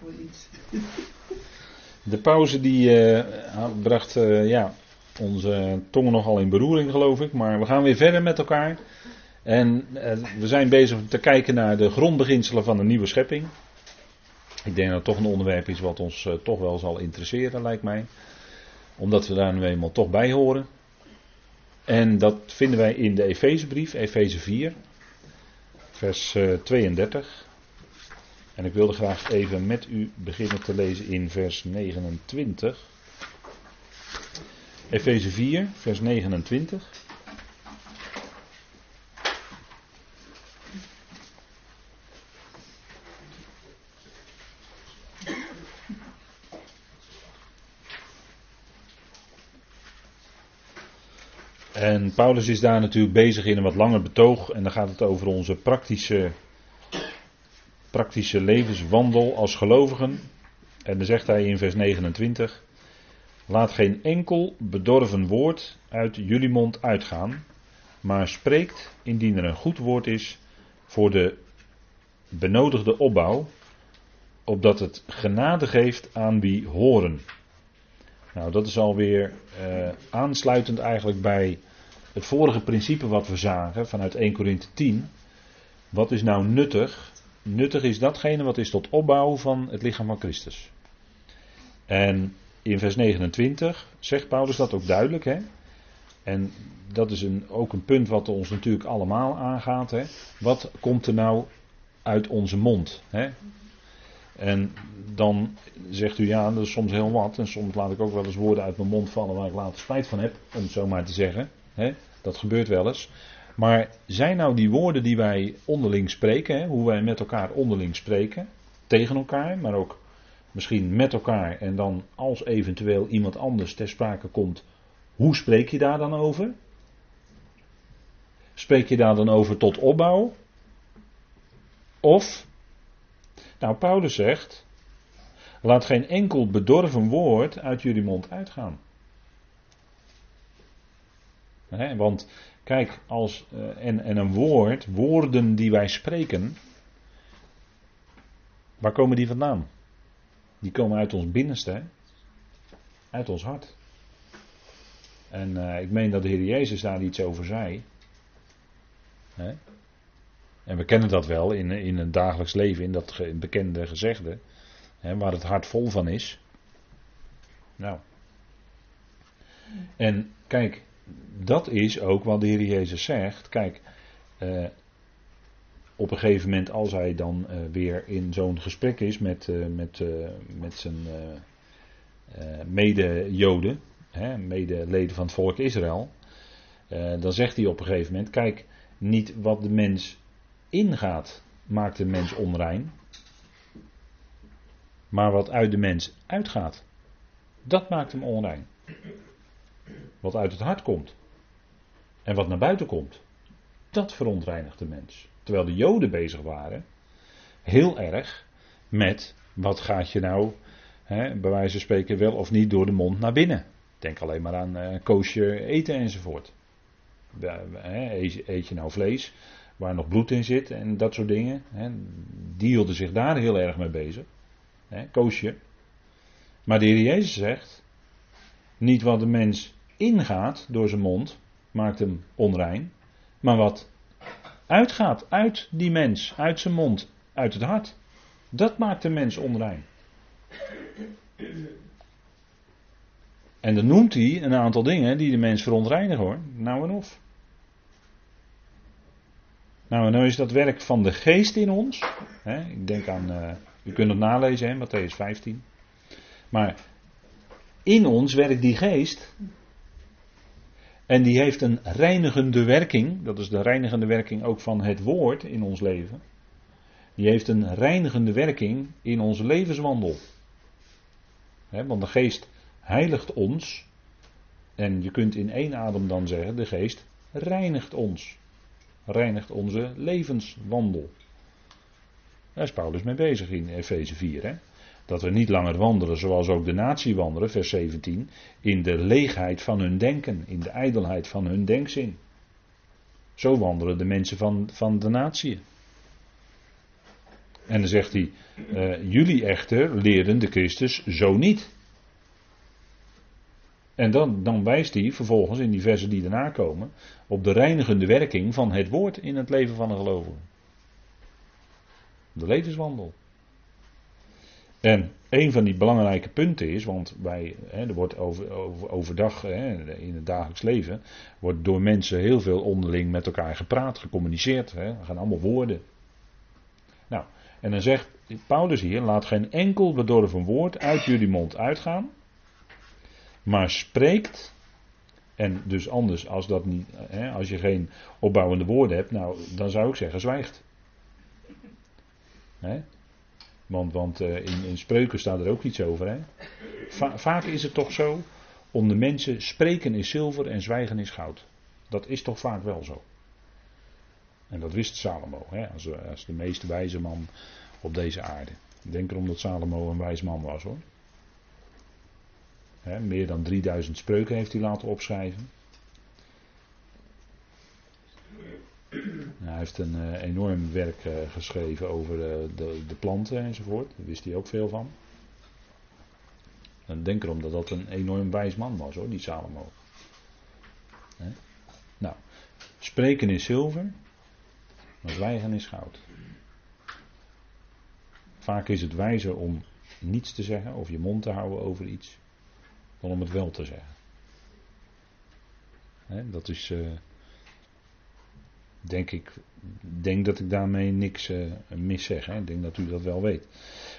voor iets. De pauze die uh, bracht uh, ja, onze tongen nogal in beroering, geloof ik. Maar we gaan weer verder met elkaar. En uh, we zijn bezig te kijken naar de grondbeginselen van de nieuwe schepping. Ik denk dat het toch een onderwerp is wat ons toch wel zal interesseren, lijkt mij. Omdat we daar nu eenmaal toch bij horen. En dat vinden wij in de Efezebrief, Efeze 4, vers 32. En ik wilde graag even met u beginnen te lezen in vers 29. Efeze 4, vers 29. En Paulus is daar natuurlijk bezig in een wat langer betoog. En dan gaat het over onze praktische praktische levenswandel als gelovigen. En dan zegt hij in vers 29: Laat geen enkel bedorven woord uit jullie mond uitgaan, maar spreekt indien er een goed woord is voor de benodigde opbouw, opdat het genade geeft aan wie horen. Nou, dat is alweer uh, aansluitend eigenlijk bij het vorige principe wat we zagen vanuit 1 Korinthe 10. Wat is nou nuttig? Nuttig is datgene wat is tot opbouw van het lichaam van Christus. En in vers 29 zegt Paulus dat ook duidelijk. Hè? En dat is een, ook een punt wat ons natuurlijk allemaal aangaat. Hè? Wat komt er nou uit onze mond? Hè? En dan zegt u ja, dat is soms heel wat. En soms laat ik ook wel eens woorden uit mijn mond vallen waar ik later spijt van heb, om het zo maar te zeggen. Hè? Dat gebeurt wel eens. Maar zijn nou die woorden die wij onderling spreken, hè, hoe wij met elkaar onderling spreken, tegen elkaar, maar ook misschien met elkaar en dan als eventueel iemand anders ter sprake komt, hoe spreek je daar dan over? Spreek je daar dan over tot opbouw? Of, nou Paulus zegt, laat geen enkel bedorven woord uit jullie mond uitgaan. want Kijk, als, uh, en, en een woord, woorden die wij spreken, waar komen die vandaan? Die komen uit ons binnenste, uit ons hart. En uh, ik meen dat de Heer Jezus daar iets over zei. Hè? En we kennen dat wel in, in het dagelijks leven, in dat bekende gezegde, hè, waar het hart vol van is. Nou. En kijk, dat is ook wat de Heer Jezus zegt. Kijk, uh, op een gegeven moment als hij dan uh, weer in zo'n gesprek is met, uh, met, met zijn mede-Joden, mede-leden van het volk Israël, dan zegt hij op een gegeven moment, kijk, niet wat de mens ingaat maakt de mens onrein, maar wat uit de mens uitgaat, dat maakt hem onrein. Wat uit het hart komt. En wat naar buiten komt. Dat verontreinigt de mens. Terwijl de Joden bezig waren. Heel erg met wat gaat je nou, hè, bij wijze van spreken, wel of niet door de mond naar binnen. Denk alleen maar aan uh, koosje eten enzovoort. eet, je nou vlees waar nog bloed in zit en dat soort dingen. Hè, die hielden zich daar heel erg mee bezig. Hè, koosje. Maar de Heer Jezus zegt, niet wat de mens ingaat door zijn mond, maakt hem onrein. Maar wat uitgaat uit die mens, uit zijn mond, uit het hart, dat maakt de mens onrein. En dan noemt hij een aantal dingen die de mens verontreinigen hoor. Nou en of. Nou, en nu is dat werk van de geest in ons. Hè, ik denk aan, uh, u kunt het nalezen, hè, Matthäus 15. Maar in ons werkt die geest en die heeft een reinigende werking, dat is de reinigende werking ook van het woord in ons leven. Die heeft een reinigende werking in onze levenswandel. want de geest heiligt ons. En je kunt in één adem dan zeggen, de geest reinigt ons. Reinigt onze levenswandel. Daar is Paulus mee bezig in Efeze 4. Hè? Dat we niet langer wandelen zoals ook de natie wandelen, vers 17, in de leegheid van hun denken, in de ijdelheid van hun denkzin. Zo wandelen de mensen van, van de natie. En dan zegt hij, uh, jullie echter leerden de Christus zo niet. En dan, dan wijst hij vervolgens in die versen die daarna komen op de reinigende werking van het woord in het leven van een gelovige. De levenswandel. En een van die belangrijke punten is, want wij, hè, er wordt over, over, overdag hè, in het dagelijks leven, wordt door mensen heel veel onderling met elkaar gepraat, gecommuniceerd. Hè, er gaan allemaal woorden. Nou, en dan zegt Paulus hier, laat geen enkel bedorven woord uit jullie mond uitgaan, maar spreekt, en dus anders als, dat niet, hè, als je geen opbouwende woorden hebt, nou, dan zou ik zeggen, zwijgt. Hè? Want, want uh, in, in, spreuken staat er ook iets over. Hè? Va vaak is het toch zo, onder mensen, spreken is zilver en zwijgen is goud. Dat is toch vaak wel zo. En dat wist Salomo, hè? Als, als de meest wijze man op deze aarde. Ik denk erom dat Salomo een wijs man was hoor. Meer dan 3000 spreuken heeft hij laten opschrijven. Hij heeft een uh, enorm werk uh, geschreven over uh, de, de, planten enzovoort. Daar wist hij ook veel van. En denk erom dat dat een enorm wijs man was hoor, die Salomo. Hè? Nou, spreken is zilver, maar zwijgen is goud. Vaak is het wijzer om niets te zeggen of je mond te houden over iets, dan om het wel te zeggen. Dat is, denk ik, denk dat ik daarmee niks uh, mis zeg. Hè. Ik denk dat u dat wel weet.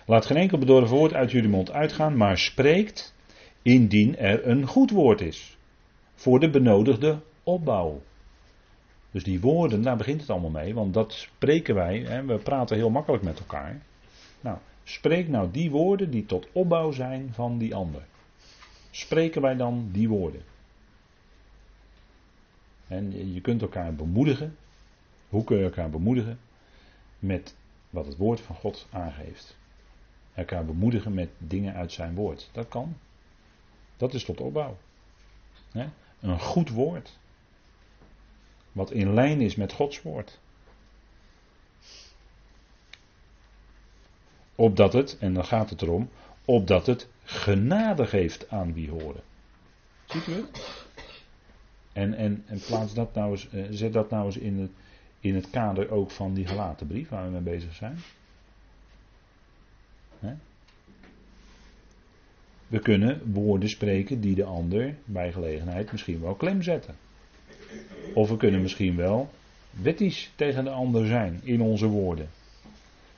Laat geen enkel bedorven woord uit jullie mond uitgaan, maar spreekt indien er een goed woord is. Voor de benodigde opbouw. Dus die woorden, daar begint het allemaal mee, want dat spreken wij, hè, we praten heel makkelijk met elkaar. Nou, spreek nou die woorden die tot opbouw zijn van die ander. Spreken wij dan die woorden? En je kunt elkaar bemoedigen. Hoe kun je elkaar bemoedigen? Met wat het woord van God aangeeft. Elkaar bemoedigen met dingen uit zijn woord. Dat kan. Dat is tot opbouw. Een goed woord. Wat in lijn is met Gods woord. Opdat het, en dan gaat het erom, opdat het genade geeft aan wie horen. Ziet u het? En, en, en plaats dat nou eens, uh, zet dat nou eens in het, in het kader ook van die gelaten brief waar we mee bezig zijn. We kunnen woorden spreken die de ander bij gelegenheid misschien wel klem zetten. Of we kunnen misschien wel wettisch tegen de ander zijn in onze woorden.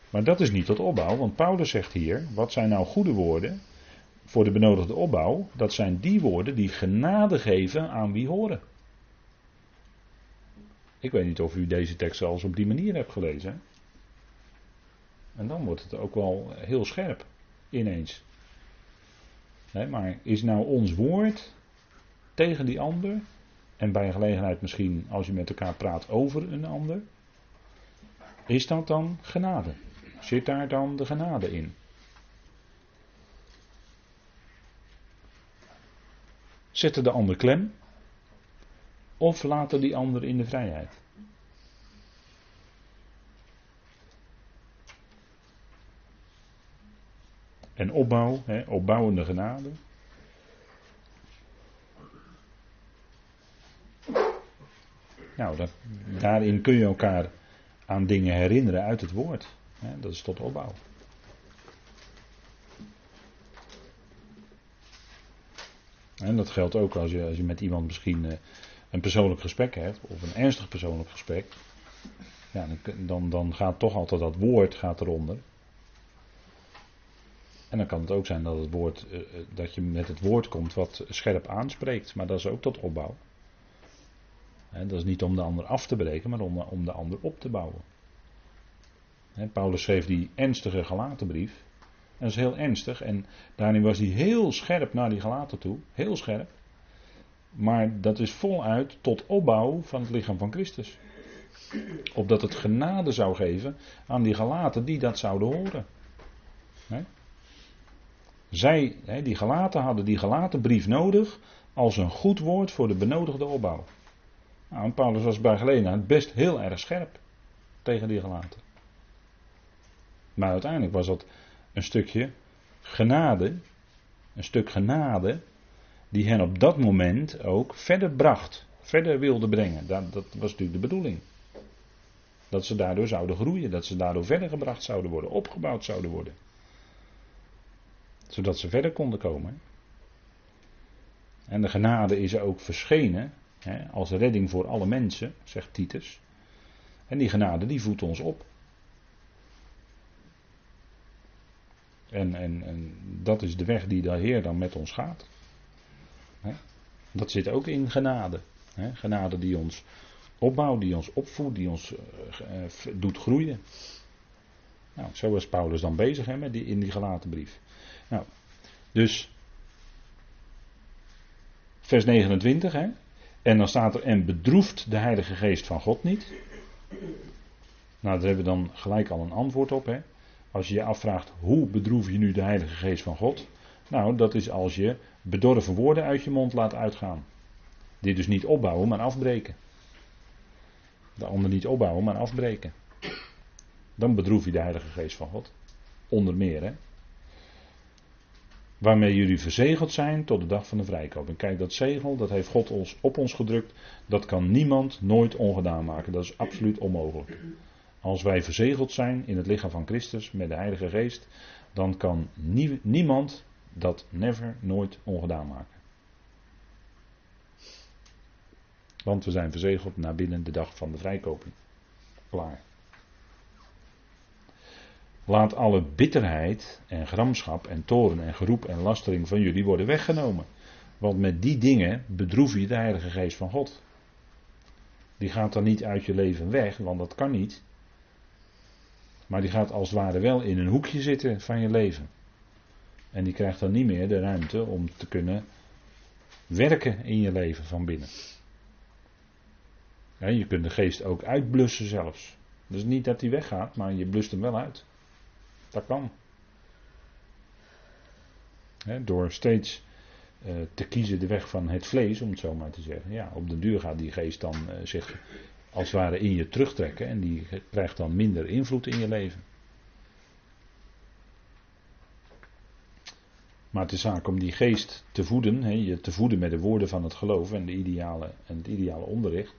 Maar dat is niet tot opbouw, want Paulus zegt hier: wat zijn nou goede woorden voor de benodigde opbouw? Dat zijn die woorden die genade geven aan wie horen. Ik weet niet of u deze tekst zelfs op die manier hebt gelezen. En dan wordt het ook wel heel scherp, ineens. Nee, maar is nou ons woord tegen die ander, en bij gelegenheid misschien als je met elkaar praat over een ander, is dat dan genade? Zit daar dan de genade in? Zetten de ander klem? Of laten die ander in de vrijheid? En opbouw, hè, opbouwende genade. Nou, dat, daarin kun je elkaar aan dingen herinneren uit het woord. Dat is tot opbouw. En dat geldt ook als je, als je met iemand misschien eh, een persoonlijk gesprek hebt, of een ernstig persoonlijk gesprek. Ja, dan, dan gaat toch altijd dat woord gaat eronder. En dan kan het ook zijn dat, het woord, eh, eh, dat je met het woord komt wat scherp aanspreekt, maar dat is ook tot opbouw. dat is niet om de ander af te breken, maar om, om de ander op te bouwen. Paulus schreef die ernstige gelatenbrief. En dat is heel ernstig. En daarin was hij heel scherp naar die gelaten toe. Heel scherp. Maar dat is voluit tot opbouw van het lichaam van Christus. Opdat het genade zou geven aan die gelaten die dat zouden horen. Zij, die gelaten, hadden die gelaten brief nodig als een goed woord voor de benodigde opbouw. Nou, en Paulus was bij gelegenheid best heel erg scherp tegen die gelaten. Maar uiteindelijk was dat een stukje genade, een stuk genade, die hen op dat moment ook verder bracht, verder wilde brengen. Dat, dat was natuurlijk de bedoeling. Dat ze daardoor zouden groeien, dat ze daardoor verder gebracht zouden worden, opgebouwd zouden worden. Zodat ze verder konden komen. En de genade is ook verschenen hè, als redding voor alle mensen, zegt Titus. En die genade die voedt ons op. En, en, en dat is de weg die de Heer dan met ons gaat. Dat zit ook in genade. Genade die ons opbouwt, die ons opvoedt, die ons uh, doet groeien. Nou, zo is Paulus dan bezig hè, met die, in die gelaten brief. Nou, dus vers 29, hè, en dan staat er, en bedroeft de Heilige Geest van God niet. Nou, daar hebben we dan gelijk al een antwoord op. Hè. Als je je afvraagt, hoe bedroef je nu de Heilige Geest van God? Nou, dat is als je bedorven woorden uit je mond laat uitgaan. Die dus niet opbouwen, maar afbreken. De ander niet opbouwen, maar afbreken. Dan bedroef je de Heilige Geest van God. Onder meer, hè. Waarmee jullie verzegeld zijn tot de dag van de vrijkoop. En kijk, dat zegel, dat heeft God ons op ons gedrukt. Dat kan niemand nooit ongedaan maken. Dat is absoluut onmogelijk. Als wij verzegeld zijn in het lichaam van Christus met de Heilige Geest, dan kan niemand dat never, nooit ongedaan maken. Want we zijn verzegeld naar binnen de dag van de vrijkoping. Klaar. Laat alle bitterheid en gramschap en toren en geroep en lastering van jullie worden weggenomen. Want met die dingen bedroef je de Heilige Geest van God. Die gaat dan niet uit je leven weg, want dat kan niet. Maar die gaat als het ware wel in een hoekje zitten van je leven. En die krijgt dan niet meer de ruimte om te kunnen werken in je leven van binnen. je kunt de geest ook uitblussen zelfs. Dus niet dat die weggaat, maar je blust hem wel uit. Dat kan. door steeds uh, te kiezen de weg van het vlees, om het zo maar te zeggen. Ja, op de duur gaat die geest dan uh, zich als het ware in je terugtrekken en die krijgt dan minder invloed in je leven. Maar het is zaak om die geest te voeden, je te voeden met de woorden van het geloof en, de ideale, en het ideale onderricht.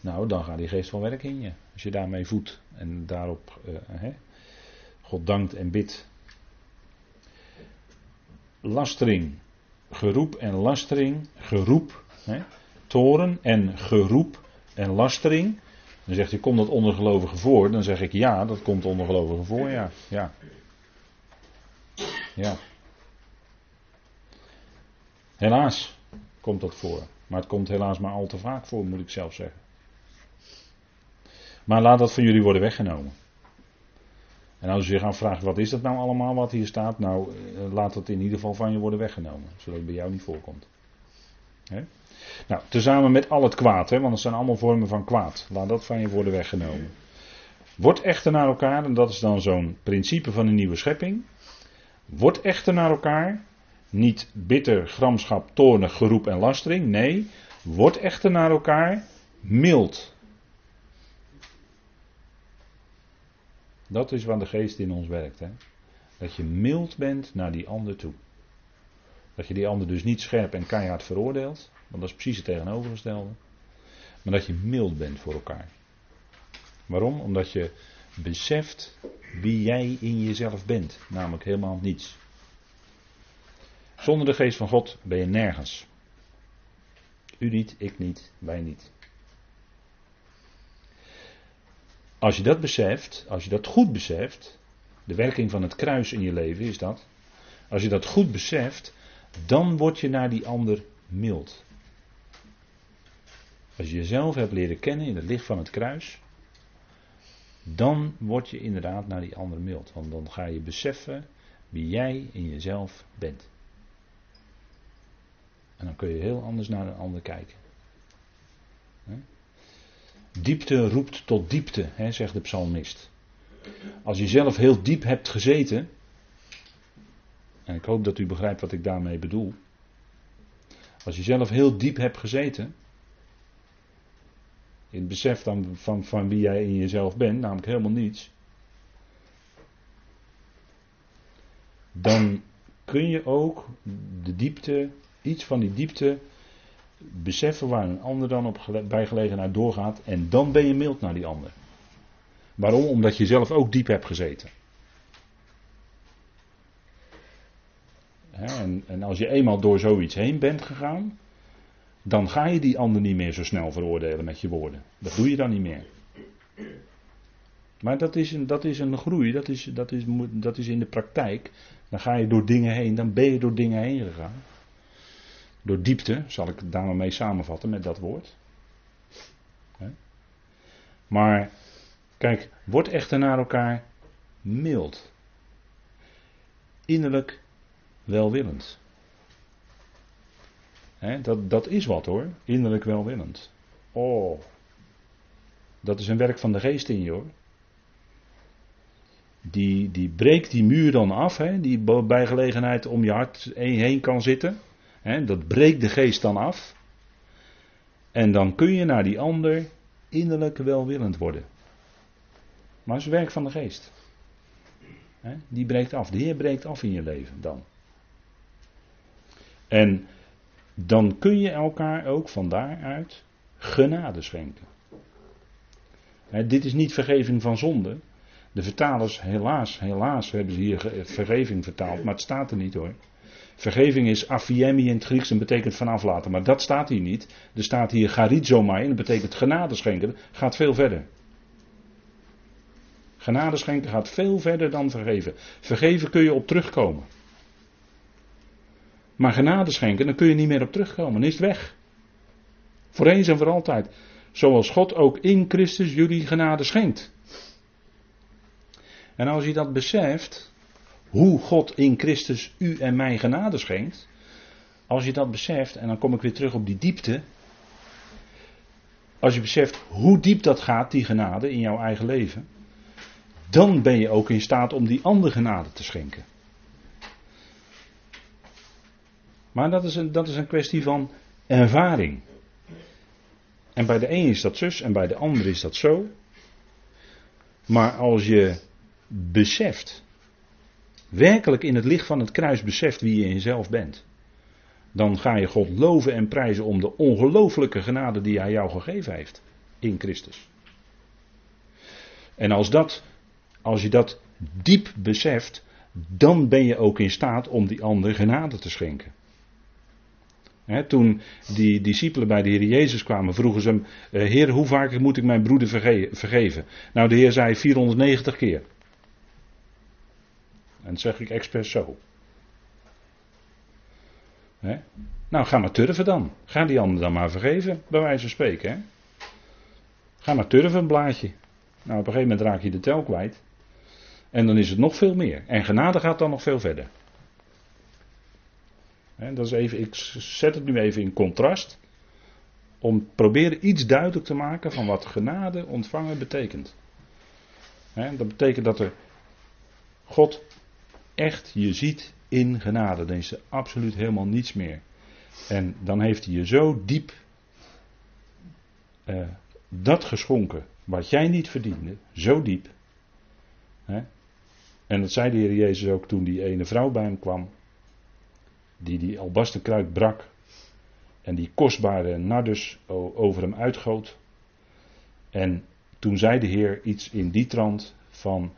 Nou, dan gaat die geest van werk in je. Als je daarmee voedt en daarop uh, God dankt en bidt. Lastering, geroep en lastering, geroep, toren en geroep en lastering. Dan zegt hij, komt dat ondergelovige voor? Dan zeg ik, ja, dat komt ondergelovige voor, ja. Ja. ja. Helaas komt dat voor. Maar het komt helaas maar al te vaak voor, moet ik zelf zeggen. Maar laat dat van jullie worden weggenomen. En als je zich afvraagt, wat is dat nou allemaal wat hier staat? Nou, eh, laat het in ieder geval van je worden weggenomen. Zodat het bij jou niet voorkomt. Nou, tezamen met al het kwaad, hè, want het zijn allemaal vormen van kwaad. Laat dat van je worden weggenomen. Word echter naar elkaar, en dat is dan zo'n principe van een nieuwe schepping. Word echter naar elkaar, niet bitter, gramschap, toornig, geroep en lastering. Nee, word echter naar elkaar mild. Dat is waar de geest in ons werkt. Hè? Dat je mild bent naar die ander toe. Dat je die ander dus niet scherp en keihard veroordeelt. Want dat is precies het tegenovergestelde. Maar dat je mild bent voor elkaar. Waarom? Omdat je beseft wie jij in jezelf bent. Namelijk helemaal niets. Zonder de geest van God ben je nergens. U niet, ik niet, wij niet. Als je dat beseft, als je dat goed beseft, de werking van het kruis in je leven is dat. Als je dat goed beseft, dan word je naar die ander mild. Als je jezelf hebt leren kennen in het licht van het kruis, dan word je inderdaad naar die ander mild. Want dan ga je beseffen wie jij in jezelf bent. En dan kun je heel anders naar een ander kijken. Diepte roept tot diepte, hè, zegt de psalmist. Als je zelf heel diep hebt gezeten, en ik hoop dat u begrijpt wat ik daarmee bedoel. Als je zelf heel diep hebt gezeten, in het besef van, van wie jij in jezelf bent, namelijk helemaal niets. dan kun je ook de diepte, iets van die diepte, beseffen waar een ander dan op gele- bij gelegenheid doorgaat. En dan ben je mild naar die ander. Waarom? Omdat je zelf ook diep hebt gezeten. En, en als je eenmaal door zoiets heen bent gegaan, dan ga je die ander niet meer zo snel veroordelen met je woorden. Dat doe je dan niet meer. Maar dat is een, dat is een groei, dat is, dat, is, dat is in de praktijk. Dan ga je door dingen heen, dan ben je door dingen heen gegaan. Door diepte, zal ik het maar mee samenvatten met dat woord. Maar, kijk, word echter naar elkaar mild. Innerlijk welwillend. Dat, dat is wat hoor, innerlijk welwillend. Oh, dat is een werk van de geest in je hoor. Die, die breekt die muur dan af, hè, die bij gelegenheid om je hart heen kan zitten. Dat breekt de geest dan af. En dan kun je naar die ander innerlijk welwillend worden. Maar het is werk van de geest. Die breekt af. De Heer breekt af in je leven dan. En dan kun je elkaar ook van daaruit genade schenken. Dit is niet vergeving van zonde. De vertalers, helaas, helaas hebben ze hier ge- vergeving vertaald, maar het staat er niet hoor. Vergeving is afiemi in het Grieks en betekent vanaf laten, maar dat staat hier niet. Er staat hier charizomai en dat betekent genade schenken, gaat veel verder. Genade schenken gaat veel verder dan vergeven. Vergeven kun je op terugkomen. Maar genade schenken, dan kun je niet meer op terugkomen, dan is het weg. Voor eens en voor altijd. Zoals God ook in Christus jullie genade schenkt. En als je dat beseft, hoe God in Christus u en mij genade schenkt, als je dat beseft, en dan kom ik weer terug op die diepte, als je beseft hoe diep dat gaat, die genade in jouw eigen leven, dan ben je ook in staat om die andere genade te schenken. Maar dat is een, dat is een kwestie van ervaring. En bij de een is dat zus en bij de ander is dat zo. Maar als je beseft, werkelijk in het licht van het kruis beseft wie je in jezelf bent, dan ga je God loven en prijzen om de ongelooflijke genade die hij jou gegeven heeft in Christus. En als, dat, als je dat diep beseft, dan ben je ook in staat om die ander genade te schenken. Toen die discipelen bij de Heer Jezus kwamen, vroegen ze hem: eh, Heer, hoe vaak moet ik mijn broeder verge- vergeven? Nou, de Heer zei 490 keer. En dat zeg ik expres zo. Nou, ga maar turven dan. Ga die ander dan maar vergeven, bij wijze van spreken. Ga maar turven, een blaadje. Nou, op een gegeven moment raak je de tel kwijt. En dan is het nog veel meer. En genade gaat dan nog veel verder. Dat is even, ik zet het nu even in contrast. Om proberen iets duidelijk te maken van wat genade ontvangen betekent. Dat betekent dat er God echt je ziet in genade. Dan is er absoluut helemaal niets meer. En dan heeft hij je zo diep eh, dat geschonken wat jij niet verdiende. Zo diep. Hè? En dat zei de Heer Jezus ook toen die ene vrouw bij hem kwam. Die die albasterkruik brak. En die kostbare nardus over hem uitgoot. En toen zei de Heer iets in die trant van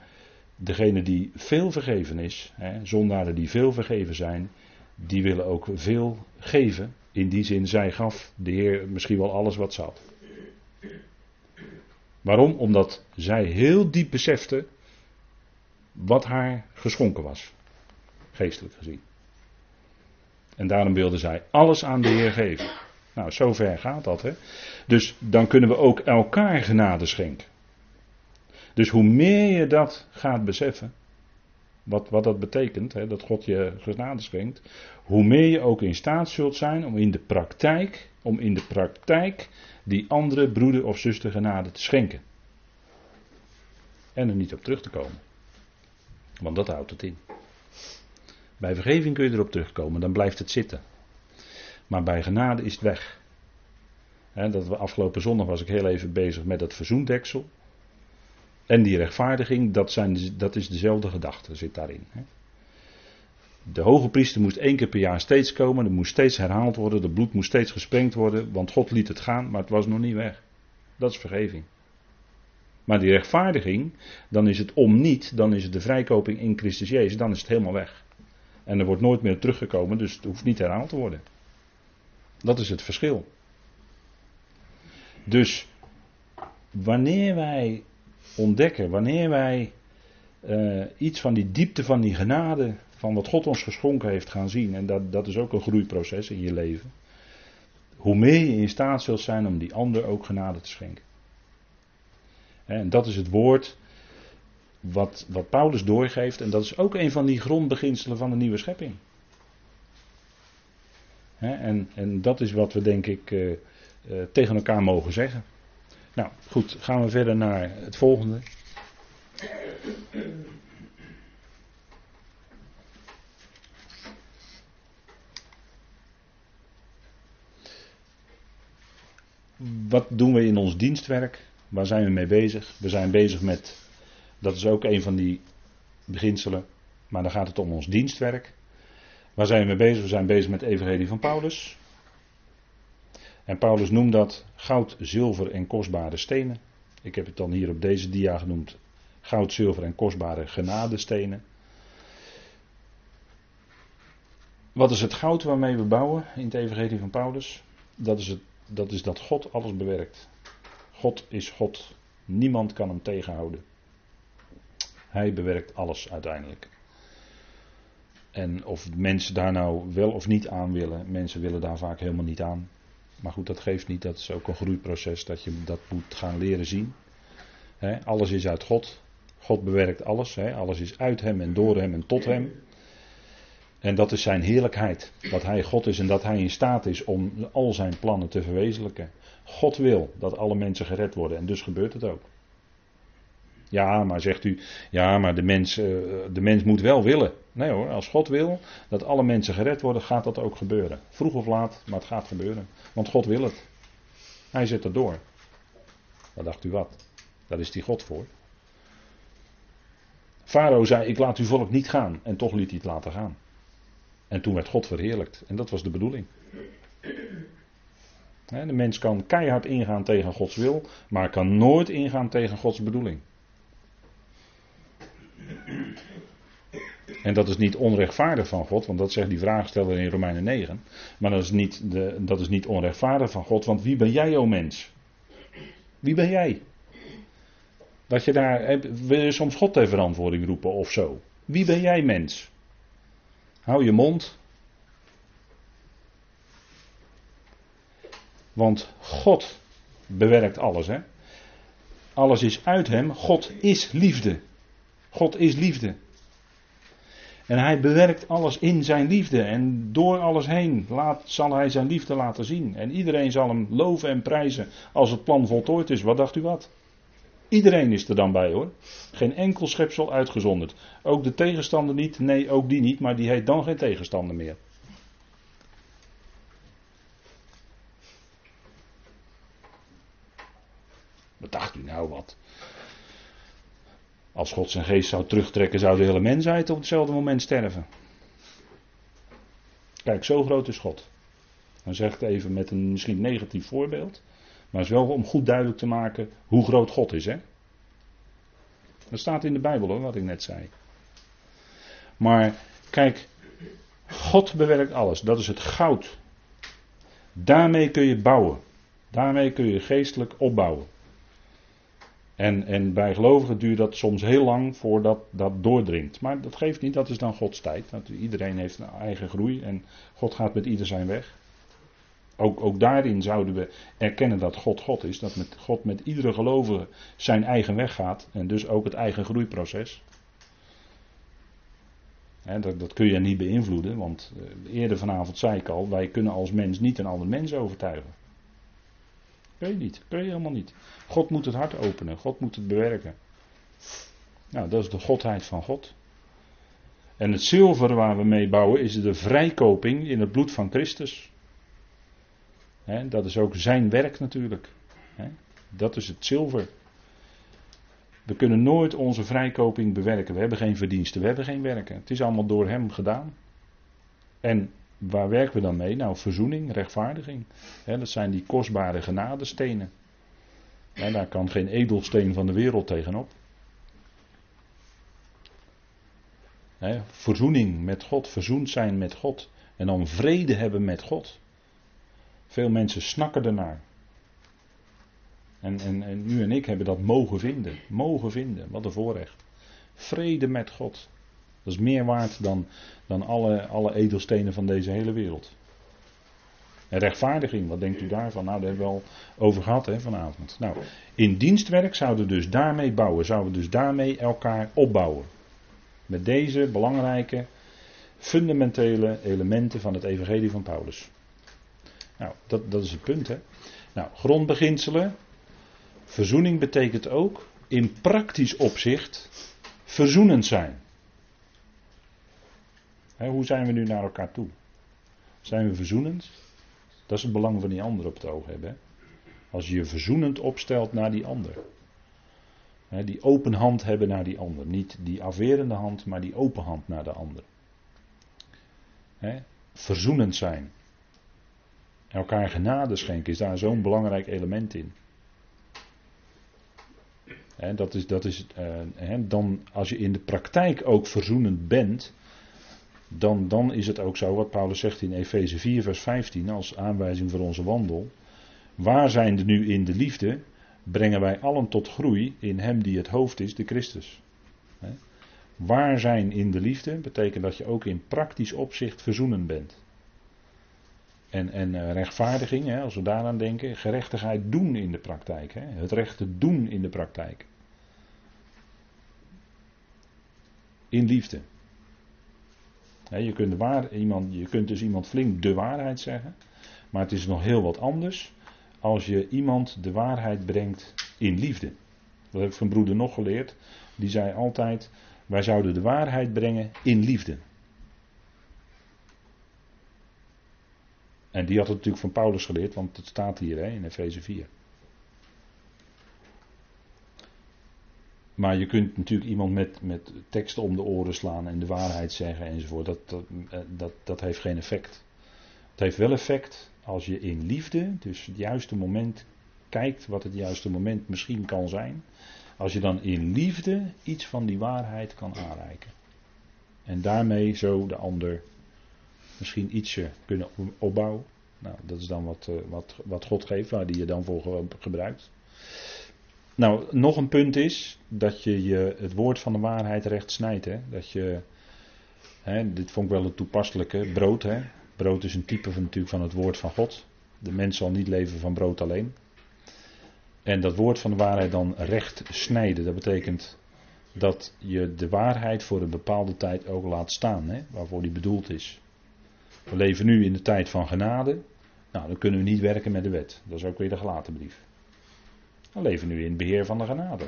degene die veel vergeven is, hè, zondaren die veel vergeven zijn, die willen ook veel geven. In die zin, zij gaf de Heer misschien wel alles wat zat. Waarom? Omdat zij heel diep besefte wat haar geschonken was, geestelijk gezien. En daarom wilde zij alles aan de Heer geven. Nou, zover gaat dat, hè. Dus dan kunnen we ook elkaar genade schenken. Dus hoe meer je dat gaat beseffen, wat, wat dat betekent, hè, dat God je genade schenkt, hoe meer je ook in staat zult zijn om in de praktijk, om in de praktijk die andere broeder of zuster genade te schenken. En er niet op terug te komen. Want dat houdt het in. Bij vergeving kun je erop terugkomen, dan blijft het zitten. Maar bij genade is het weg. Dat we afgelopen zondag was ik heel even bezig met dat verzoendeksel. En die rechtvaardiging, dat, zijn, dat is dezelfde gedachte, zit daarin. De hoge priester moest één keer per jaar steeds komen, er moest steeds herhaald worden, de bloed moest steeds gesprengd worden, want God liet het gaan, maar het was nog niet weg. Dat is vergeving. Maar die rechtvaardiging, dan is het om niet, dan is het de vrijkoping in Christus Jezus, dan is het helemaal weg. En er wordt nooit meer teruggekomen, dus het hoeft niet herhaald te worden. Dat is het verschil. Dus wanneer wij ontdekken, wanneer wij uh, iets van die diepte van die genade, van wat God ons geschonken heeft gaan zien, en dat, dat is ook een groeiproces in je leven, hoe meer je in staat zult zijn om die ander ook genade te schenken. En dat is het woord wat, wat Paulus doorgeeft, en dat is ook een van die grondbeginselen van de nieuwe schepping. En, en dat is wat we denk ik uh, uh, tegen elkaar mogen zeggen. Nou goed, gaan we verder naar het volgende. Wat doen we in ons dienstwerk? Waar zijn we mee bezig? We zijn bezig met, dat is ook een van die beginselen, maar dan gaat het om ons dienstwerk. Waar zijn we mee bezig? We zijn bezig met de Evangelie van Paulus. En Paulus noemt dat goud, zilver en kostbare stenen. Ik heb het dan hier op deze dia genoemd goud, zilver en kostbare genadestenen. Wat is het goud waarmee we bouwen in het Evangelie van Paulus? Dat is, het, dat is dat God alles bewerkt. God is God. Niemand kan hem tegenhouden. Hij bewerkt alles uiteindelijk. En of mensen daar nou wel of niet aan willen, mensen willen daar vaak helemaal niet aan. Maar goed, dat geeft niet. Dat is ook een groeiproces dat je dat moet gaan leren zien. alles is uit God. God bewerkt alles. Alles is uit Hem en door Hem en tot Hem. En dat is zijn heerlijkheid. Dat Hij God is en dat Hij in staat is om al zijn plannen te verwezenlijken. God wil dat alle mensen gered worden en dus gebeurt het ook. Ja, maar zegt u, ja, maar de mens, eh, de mens moet wel willen. Nee hoor, als God wil dat alle mensen gered worden, gaat dat ook gebeuren. Vroeg of laat, maar het gaat gebeuren. Want God wil het. Hij zet het door. Wat dacht u wat? Daar is die God voor. Farao zei: Ik laat uw volk niet gaan. En toch liet hij het laten gaan. En toen werd God verheerlijkt. En dat was de bedoeling. De mens kan keihard ingaan tegen Gods wil, maar kan nooit ingaan tegen Gods bedoeling. En dat is niet onrechtvaardig van God, want dat zegt die vraagsteller in Romeinen 9. Maar dat is, niet de, dat is niet onrechtvaardig van God, want wie ben jij, o mens? Wie ben jij? Dat je daar, wil je soms God ter verantwoording roepen of zo? Wie ben jij, mens? Hou je mond. Want God bewerkt alles, hè? Alles is uit hem. God is liefde. God is liefde. En hij bewerkt alles in zijn liefde. En door alles heen laat, zal hij zijn liefde laten zien. En iedereen zal hem loven en prijzen als het plan voltooid is. Wat dacht u wat? Iedereen is er dan bij hoor. Geen enkel schepsel uitgezonderd. Ook de tegenstander niet. Nee, ook die niet. Maar die heet dan geen tegenstander meer. Wat dacht u nou wat? Als God zijn geest zou terugtrekken, zou de hele mensheid op hetzelfde moment sterven. Kijk, zo groot is God. Dan zeg ik het even met een misschien negatief voorbeeld. Maar het is wel om goed duidelijk te maken hoe groot God is. Hè? Dat staat in de Bijbel hoor, wat ik net zei. Maar kijk, God bewerkt alles. Dat is het goud. Daarmee kun je bouwen. Daarmee kun je geestelijk opbouwen. En, en bij gelovigen duurt dat soms heel lang voordat dat doordringt. Maar dat geeft niet, dat is dan Gods tijd. Iedereen heeft een eigen groei en God gaat met ieder zijn weg. Ook, ook daarin zouden we erkennen dat God God is. Dat met God met iedere gelovige zijn eigen weg gaat. En dus ook het eigen groeiproces. dat, dat, kun je niet beïnvloeden. Want eh, eerder vanavond zei ik al. Wij kunnen als mens niet een ander mens overtuigen. Kun je niet. Kun je helemaal niet. God moet het hart openen. God moet het bewerken. Nou, dat is de godheid van God. En het zilver waar we mee bouwen is de vrijkoping in het bloed van Christus dat is ook zijn werk natuurlijk. dat is het zilver. We kunnen nooit onze vrijkoping bewerken. We hebben geen verdiensten, we hebben geen werken. Het is allemaal door hem gedaan. En waar werken we dan mee? Nou, verzoening, rechtvaardiging. Dat zijn die kostbare genadestenen. En daar kan geen edelsteen van de wereld tegenop. Verzoening met God, verzoend zijn met God. En dan vrede hebben met God. Veel mensen snakken ernaar. En, en, en u en ik hebben dat mogen vinden. Mogen vinden. Wat een voorrecht. Vrede met God. Dat is meer waard dan, dan alle, alle edelstenen van deze hele wereld. En rechtvaardiging, wat denkt u daarvan? Nou, daar hebben we al over gehad hè, vanavond. Nou, in dienstwerk zouden we dus daarmee bouwen. Zouden we dus daarmee elkaar opbouwen. Met deze belangrijke, fundamentele elementen van het evangelie van Paulus. Nou, dat, dat is het punt hè. Nou, grondbeginselen. Verzoening betekent ook in praktisch opzicht verzoenend zijn. Hoe zijn we nu naar elkaar toe? Zijn we verzoenend? Dat is het belang van die ander op het oog hebben. Als je je verzoenend opstelt naar die ander. die open hand hebben naar die ander. Niet die afwerende hand, maar die open hand naar de ander. verzoenend zijn. Elkaar genade schenken is daar zo'n belangrijk element in. dat is, dat is uh, dan als je in de praktijk ook verzoenend bent, dan, dan is het ook zo wat Paulus zegt in Efeze 4, vers 15 als aanwijzing voor onze wandel. Waar zijn er nu in de liefde, brengen wij allen tot groei in Hem die het hoofd is, de Christus. Waar zijn in de liefde betekent dat je ook in praktisch opzicht verzoenend bent. En, en uh, rechtvaardiging, als we daaraan denken, gerechtigheid doen in de praktijk. Hè, het rechte doen in de praktijk. In liefde. Je, kunt waar, iemand, je kunt dus iemand flink de waarheid zeggen, maar het is nog heel wat anders als je iemand de waarheid brengt in liefde. Dat heb ik van broeder nog geleerd. Die zei altijd: wij zouden de waarheid brengen in liefde. En die had het natuurlijk van Paulus geleerd, want het staat hier in Efeze 4. Maar je kunt natuurlijk iemand met, met teksten om de oren slaan en de waarheid zeggen enzovoort. Dat, dat, eh, dat, dat heeft geen effect. Het heeft wel effect als je in liefde, dus het juiste moment, kijkt wat het juiste moment misschien kan zijn. Als je dan in liefde iets van die waarheid kan aanreiken. En daarmee zo de ander misschien ietsje kunnen opbouwen. Nou, dat is dan wat, eh, wat, wat God geeft, waar die je dan voor gebruikt. Nou, nog een punt is dat je, je het woord van de waarheid recht snijdt. Hè? Dat je, hè, dit vond ik wel het toepasselijke, brood. Hè? Brood is een type van, natuurlijk van het woord van God. De mens zal niet leven van brood alleen. En dat woord van de waarheid dan recht snijden, dat betekent dat je de waarheid voor een bepaalde tijd ook laat staan, hè, waarvoor die bedoeld is. We leven nu in de tijd van genade. Nou, dan kunnen we niet werken met de wet. Dat is ook weer de gelaten brief. We leven nu in het beheer van de genade.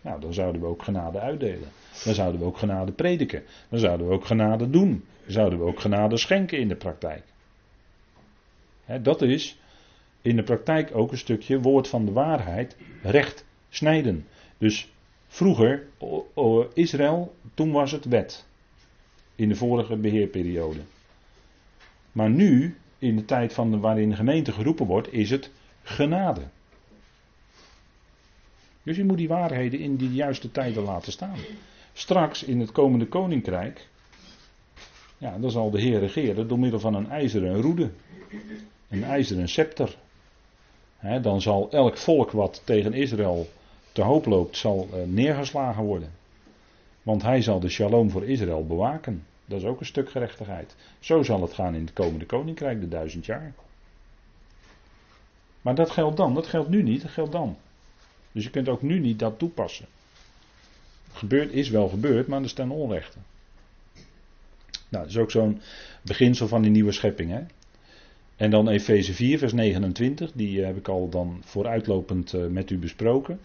Nou, dan zouden we ook genade uitdelen. Dan zouden we ook genade prediken. Dan zouden we ook genade doen. Dan zouden we ook genade schenken in de praktijk. dat is in de praktijk ook een stukje woord van de waarheid, recht snijden. Dus vroeger, Israël, toen was het wet. In de vorige beheerperiode. Maar nu, in de tijd van waarin de gemeente geroepen wordt, is het genade. Dus je moet die waarheden in die juiste tijden laten staan. Straks in het komende koninkrijk, ja, dan zal de Heer regeren door middel van een ijzeren roede. Een ijzeren scepter. dan zal elk volk wat tegen Israël te hoop loopt, zal uh, neergeslagen worden. Want hij zal de shalom voor Israël bewaken. Dat is ook een stuk gerechtigheid. Zo zal het gaan in het komende koninkrijk, de duizend jaar. Maar dat geldt dan, dat geldt nu niet, dat geldt dan. Dus je kunt ook nu niet dat toepassen. Gebeurd is wel gebeurd, maar dat is ten. Nou, dat is ook zo'n beginsel van die nieuwe schepping. Hè? En dan Efeze 4, vers 29, die heb ik al dan vooruitlopend eh, met u besproken.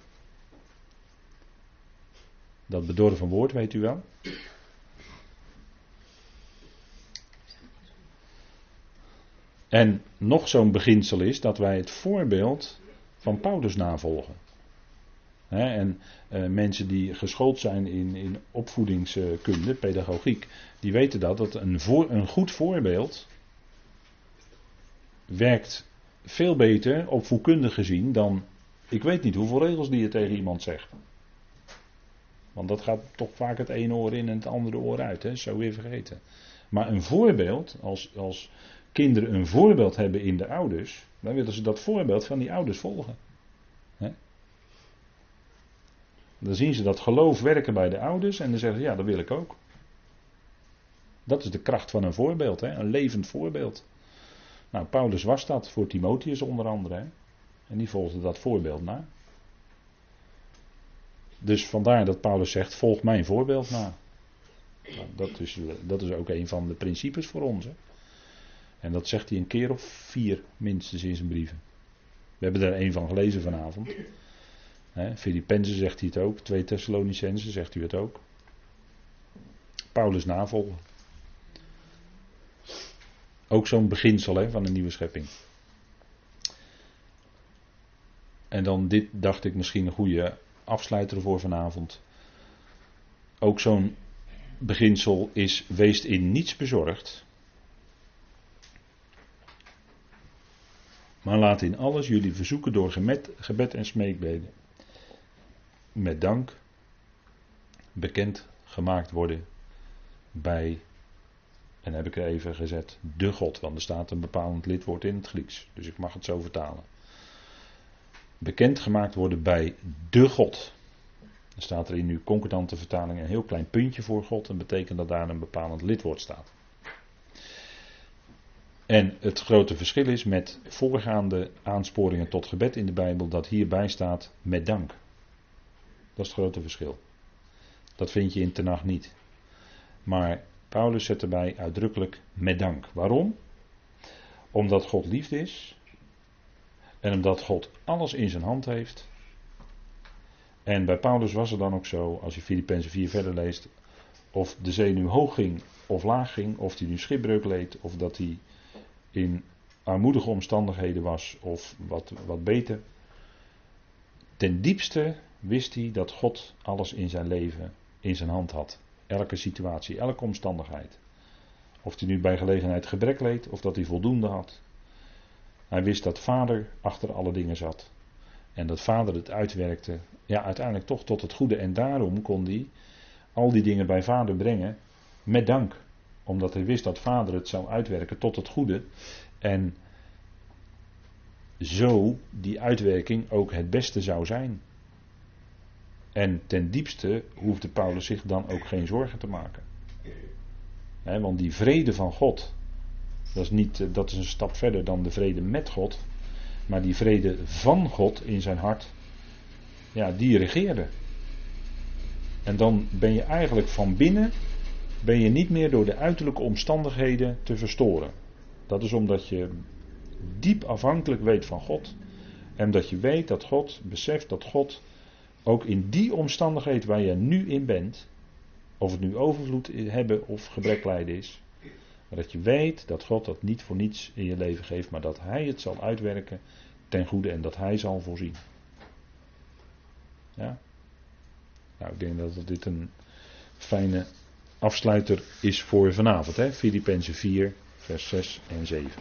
Dat bedorven woord, weet u wel. En nog zo'n beginsel is dat wij het voorbeeld van Paulus navolgen. Hè, en eh, mensen die geschoold zijn in, in opvoedingskunde, pedagogiek, die weten dat, dat een, een goed voorbeeld werkt veel beter opvoedkundig gezien dan ik weet niet hoeveel regels die je tegen iemand zegt. Want dat gaat toch vaak het ene oor in en het andere oor uit, hè? zo weer vergeten. Maar een voorbeeld, als, als kinderen een voorbeeld hebben in de ouders, dan willen ze dat voorbeeld van die ouders volgen. Hè? Dan zien ze dat geloof werken bij de ouders en dan zeggen ze, ja, dat wil ik ook. Dat is de kracht van een voorbeeld, hè? een levend voorbeeld. Nou, Paulus was dat voor Timotheus onder andere. Hè? En die volgde dat voorbeeld na. Dus vandaar dat Paulus zegt: volg mijn voorbeeld na. Nou, dat, is, dat is ook een van de principes voor ons. Hè? En dat zegt hij een keer of vier minstens in zijn brieven. We hebben er een van gelezen vanavond. Filippenzen zegt hij het ook. Twee Thessalonicenzen zegt u het ook. Paulus navolgen. Ook zo'n beginsel hè, van een nieuwe schepping. En dan dit dacht ik misschien een goede afsluiter voor vanavond. Ook zo'n beginsel is: wees in niets bezorgd. Maar laat in alles jullie verzoeken door gemet, gebed en smeekbeden. Met dank bekend gemaakt worden bij, en heb ik er even gezet, de God. Want er staat een bepaald lidwoord in het Grieks. Dus ik mag het zo vertalen bekendgemaakt worden bij de God. Er staat er in uw concordante vertaling een heel klein puntje voor God en betekent dat daar een bepalend lidwoord staat. En het grote verschil is met voorgaande aansporingen tot gebed in de Bijbel dat hierbij staat met dank. Dat is het grote verschil. Dat vind je in Tenach niet. Maar Paulus zet erbij uitdrukkelijk met dank. Waarom? Omdat God liefde is en omdat God alles in zijn hand heeft. En bij Paulus was het dan ook zo, als je Filippenzen 4 verder leest, of de zee nu hoog ging of laag ging, of hij nu schipbreuk leed, of dat hij in armoedige omstandigheden was, of wat, wat beter. Ten diepste wist hij dat God alles in zijn leven in zijn hand had. Elke situatie, elke omstandigheid. Of hij nu bij gelegenheid gebrek leed, of dat hij voldoende had. Hij wist dat vader achter alle dingen zat. En dat vader het uitwerkte, ja, uiteindelijk toch tot het goede. En daarom kon hij al die dingen bij vader brengen met dank. Omdat hij wist dat vader het zou uitwerken tot het goede. En zo die uitwerking ook het beste zou zijn. En ten diepste hoefde Paulus zich dan ook geen zorgen te maken. want die vrede van God, dat is, niet, eh, dat is een stap verder dan de vrede met God. Maar die vrede van God in zijn hart, ja, die regeerde. En dan ben je eigenlijk van binnen, ben je niet meer door de uiterlijke omstandigheden te verstoren. Dat is omdat je diep afhankelijk weet van God. En dat je weet dat God, beseft dat God ook in die omstandigheid waar je nu in bent, of het nu overvloed hebben of gebrek lijden is, maar dat je weet dat God dat niet voor niets in je leven geeft, maar dat Hij het zal uitwerken ten goede en dat Hij zal voorzien. Ja? Nou, ik denk dat dit een fijne afsluiter is voor vanavond. Filippenzen 4, vers 6 en 7.